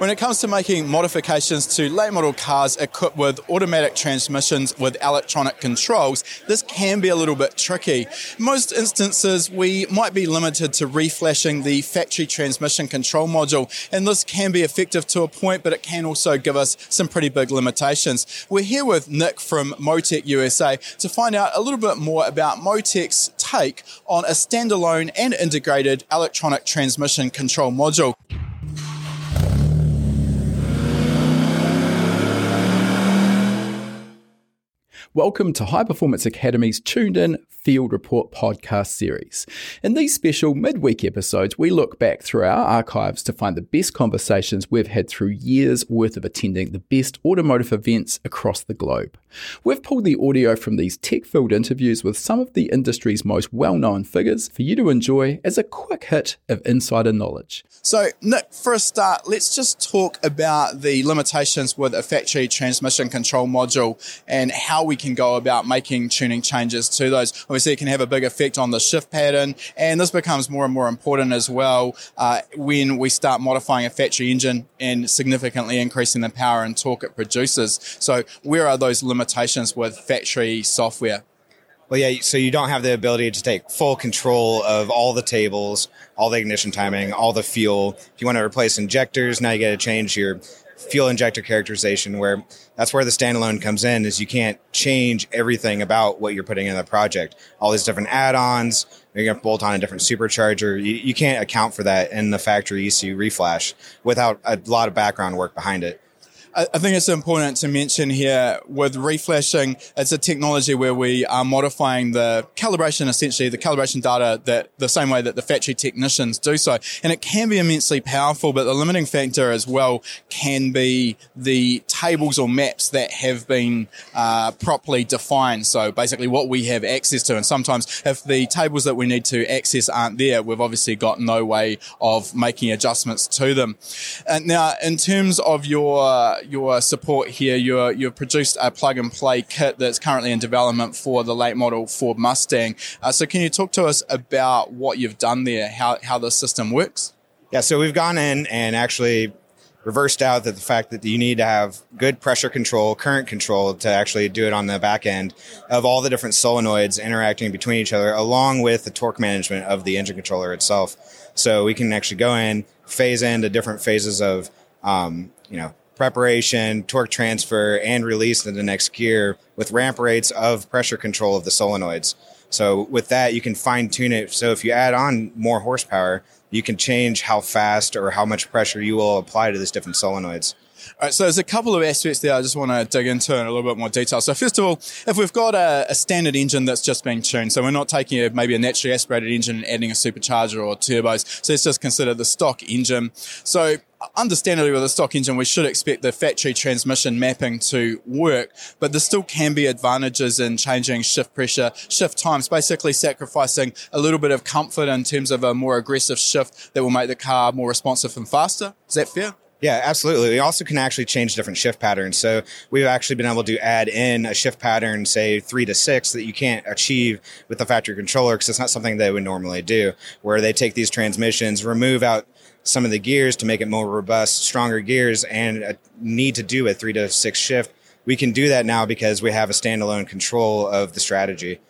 When it comes to making modifications to late model cars equipped with automatic transmissions with electronic controls, this can be a little bit tricky. Most instances, we might be limited to reflashing the factory transmission control module, and this can be effective to a point, but it can also give us some pretty big limitations. We're here with Nick from Motec USA to find out a little bit more about Motec's take on a standalone and integrated electronic transmission control module. Welcome to High Performance Academy's Tuned In Field Report podcast series. In these special midweek episodes, we look back through our archives to find the best conversations we've had through years worth of attending the best automotive events across the globe. We've pulled the audio from these tech filled interviews with some of the industry's most well known figures for you to enjoy as a quick hit of insider knowledge. So, Nick, for a start, let's just talk about the limitations with a factory transmission control module and how we can go about making tuning changes to those. Obviously, it can have a big effect on the shift pattern, and this becomes more and more important as well uh, when we start modifying a factory engine and significantly increasing the power and torque it produces. So, where are those limitations with factory software? Well, yeah, so you don't have the ability to take full control of all the tables, all the ignition timing, all the fuel. If you want to replace injectors, now you got to change your fuel injector characterization where that's where the standalone comes in is you can't change everything about what you're putting in the project all these different add-ons you're going to bolt on a different supercharger you, you can't account for that in the factory ECU reflash without a lot of background work behind it I think it's important to mention here with reflashing, it's a technology where we are modifying the calibration, essentially the calibration data that the same way that the factory technicians do so. And it can be immensely powerful, but the limiting factor as well can be the tables or maps that have been uh, properly defined. So basically what we have access to. And sometimes if the tables that we need to access aren't there, we've obviously got no way of making adjustments to them. And now, in terms of your your support here. You're, you've produced a plug and play kit that's currently in development for the late model Ford Mustang. Uh, so, can you talk to us about what you've done there, how, how the system works? Yeah, so we've gone in and actually reversed out that the fact that you need to have good pressure control, current control to actually do it on the back end of all the different solenoids interacting between each other, along with the torque management of the engine controller itself. So we can actually go in, phase into different phases of, um, you know, preparation, torque transfer, and release in the next gear with ramp rates of pressure control of the solenoids. So with that, you can fine tune it. So if you add on more horsepower, you can change how fast or how much pressure you will apply to these different solenoids. All right, so there's a couple of aspects there I just want to dig into in a little bit more detail. So first of all, if we've got a, a standard engine that's just been tuned, so we're not taking a, maybe a naturally aspirated engine and adding a supercharger or turbos, so let's just consider the stock engine. So understandably with a stock engine, we should expect the factory transmission mapping to work, but there still can be advantages in changing shift pressure, shift times, basically sacrificing a little bit of comfort in terms of a more aggressive shift that will make the car more responsive and faster. Is that fair? Yeah, absolutely. We also can actually change different shift patterns. So we've actually been able to add in a shift pattern, say three to six, that you can't achieve with the factory controller because it's not something they would normally do, where they take these transmissions, remove out some of the gears to make it more robust, stronger gears, and need to do a three to six shift. We can do that now because we have a standalone control of the strategy.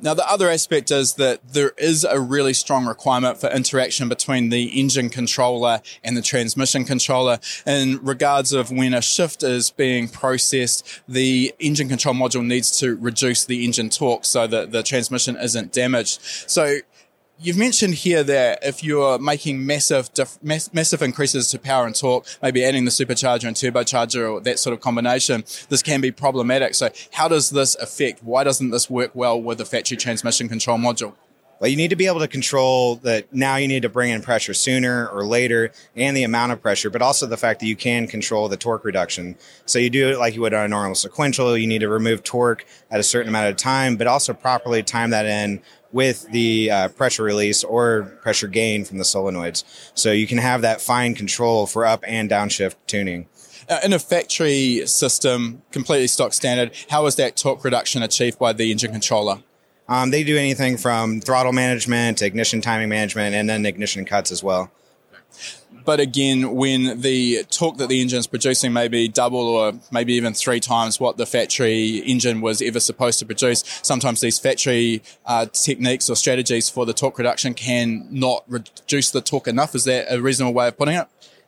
Now, the other aspect is that there is a really strong requirement for interaction between the engine controller and the transmission controller in regards of when a shift is being processed, the engine control module needs to reduce the engine torque so that the transmission isn't damaged. So You've mentioned here that if you're making massive, mass, massive increases to power and torque, maybe adding the supercharger and turbocharger or that sort of combination, this can be problematic. So how does this affect? Why doesn't this work well with the factory transmission control module? Well, you need to be able to control that now you need to bring in pressure sooner or later and the amount of pressure, but also the fact that you can control the torque reduction. So you do it like you would on a normal sequential. You need to remove torque at a certain amount of time, but also properly time that in with the uh, pressure release or pressure gain from the solenoids. So you can have that fine control for up and downshift tuning. Uh, in a factory system, completely stock standard, how is that torque reduction achieved by the engine controller? Um, they do anything from throttle management, to ignition timing management, and then ignition cuts as well but again, when the torque that the engine is producing may be double or maybe even three times what the factory engine was ever supposed to produce, sometimes these factory uh, techniques or strategies for the torque reduction can not reduce the torque enough. Is that a reasonable way of putting it?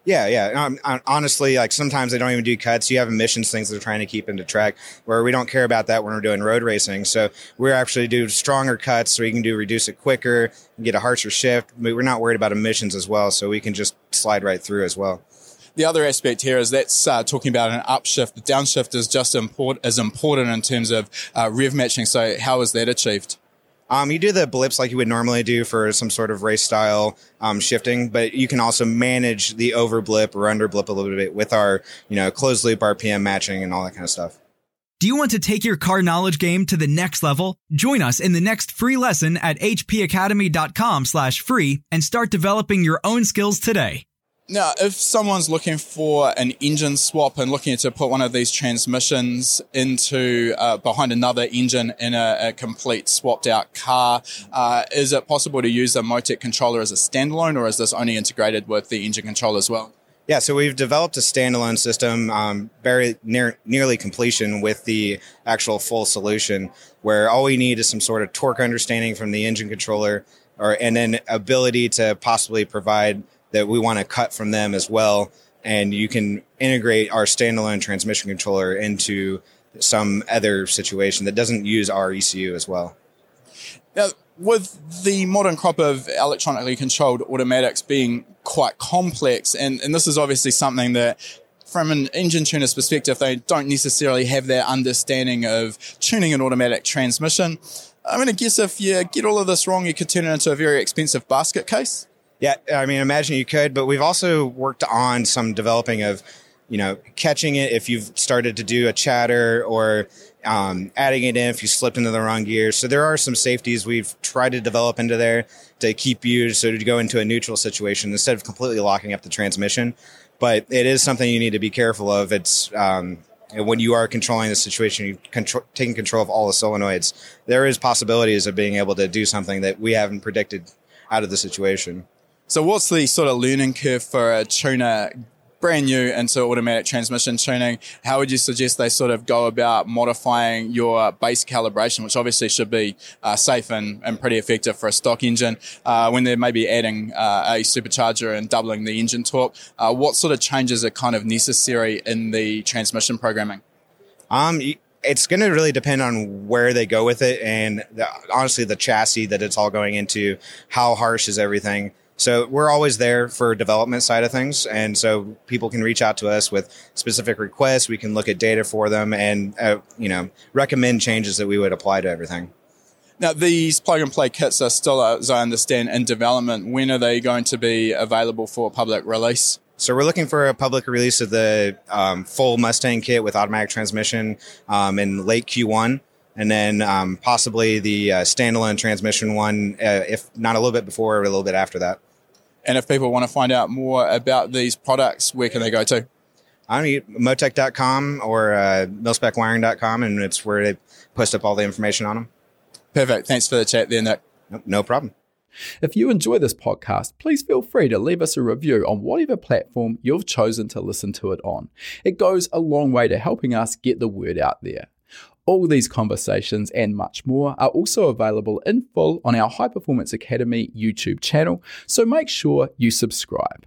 Yeah, yeah. Honestly, like sometimes they don't even do cuts. You have emissions things they're trying to keep into track where we don't care about that when we're doing road racing. So we actually do stronger cuts so we can do reduce it quicker, and get a harsher shift. We're not worried about emissions as well, so we can just slide right through as well. The other aspect here is that's uh, talking about an upshift. The downshift is just import- as important in terms of uh, rev matching. So how is that achieved? Um, you do the blips like you would normally do for some sort of race style um, shifting, but you can also manage the over blip or under blip a little bit with our, you know, closed loop RPM matching and all that kind of stuff. Do you want to take your car knowledge game to the next level? Join us in the next free lesson at hpacademy.com slash free and start developing your own skills today. Now, if someone's looking for an engine swap and looking to put one of these transmissions into uh, behind another engine in a, a complete swapped out car, uh, is it possible to use a Motec controller as a standalone, or is this only integrated with the engine control as well? Yeah, so we've developed a standalone system, um, very near nearly completion with the actual full solution, where all we need is some sort of torque understanding from the engine controller, or and then ability to possibly provide that we want to cut from them as well. And you can integrate our standalone transmission controller into some other situation that doesn't use our ECU as well. Now, with the modern crop of electronically controlled automatics being quite complex, and, and this is obviously something that from an engine tuner's perspective, they don't necessarily have that understanding of tuning an automatic transmission. I mean, I guess if you get all of this wrong, you could turn it into a very expensive basket case. Yeah, I mean, imagine you could, but we've also worked on some developing of, you know, catching it if you've started to do a chatter or um, adding it in if you slipped into the wrong gear. So there are some safeties we've tried to develop into there to keep you so to go into a neutral situation instead of completely locking up the transmission. But it is something you need to be careful of. It's um, when you are controlling the situation, you control, taking control of all the solenoids. There is possibilities of being able to do something that we haven't predicted out of the situation. So, what's the sort of learning curve for a tuner brand new into automatic transmission tuning? How would you suggest they sort of go about modifying your base calibration, which obviously should be uh, safe and, and pretty effective for a stock engine, uh, when they're maybe adding uh, a supercharger and doubling the engine torque? Uh, what sort of changes are kind of necessary in the transmission programming? Um, it's going to really depend on where they go with it and the, honestly the chassis that it's all going into how harsh is everything so we're always there for development side of things. And so people can reach out to us with specific requests. We can look at data for them and, uh, you know, recommend changes that we would apply to everything. Now, these plug and play kits are still, as I understand, in development. When are they going to be available for public release? So we're looking for a public release of the um, full Mustang kit with automatic transmission um, in late Q1 and then um, possibly the uh, standalone transmission one, uh, if not a little bit before or a little bit after that. And if people want to find out more about these products, where can they go to? I mean, motec.com or uh, milspecwiring.com, and it's where they post up all the information on them. Perfect. Thanks for the chat there, Nick. No, no problem. If you enjoy this podcast, please feel free to leave us a review on whatever platform you've chosen to listen to it on. It goes a long way to helping us get the word out there. All these conversations and much more are also available in full on our High Performance Academy YouTube channel, so make sure you subscribe.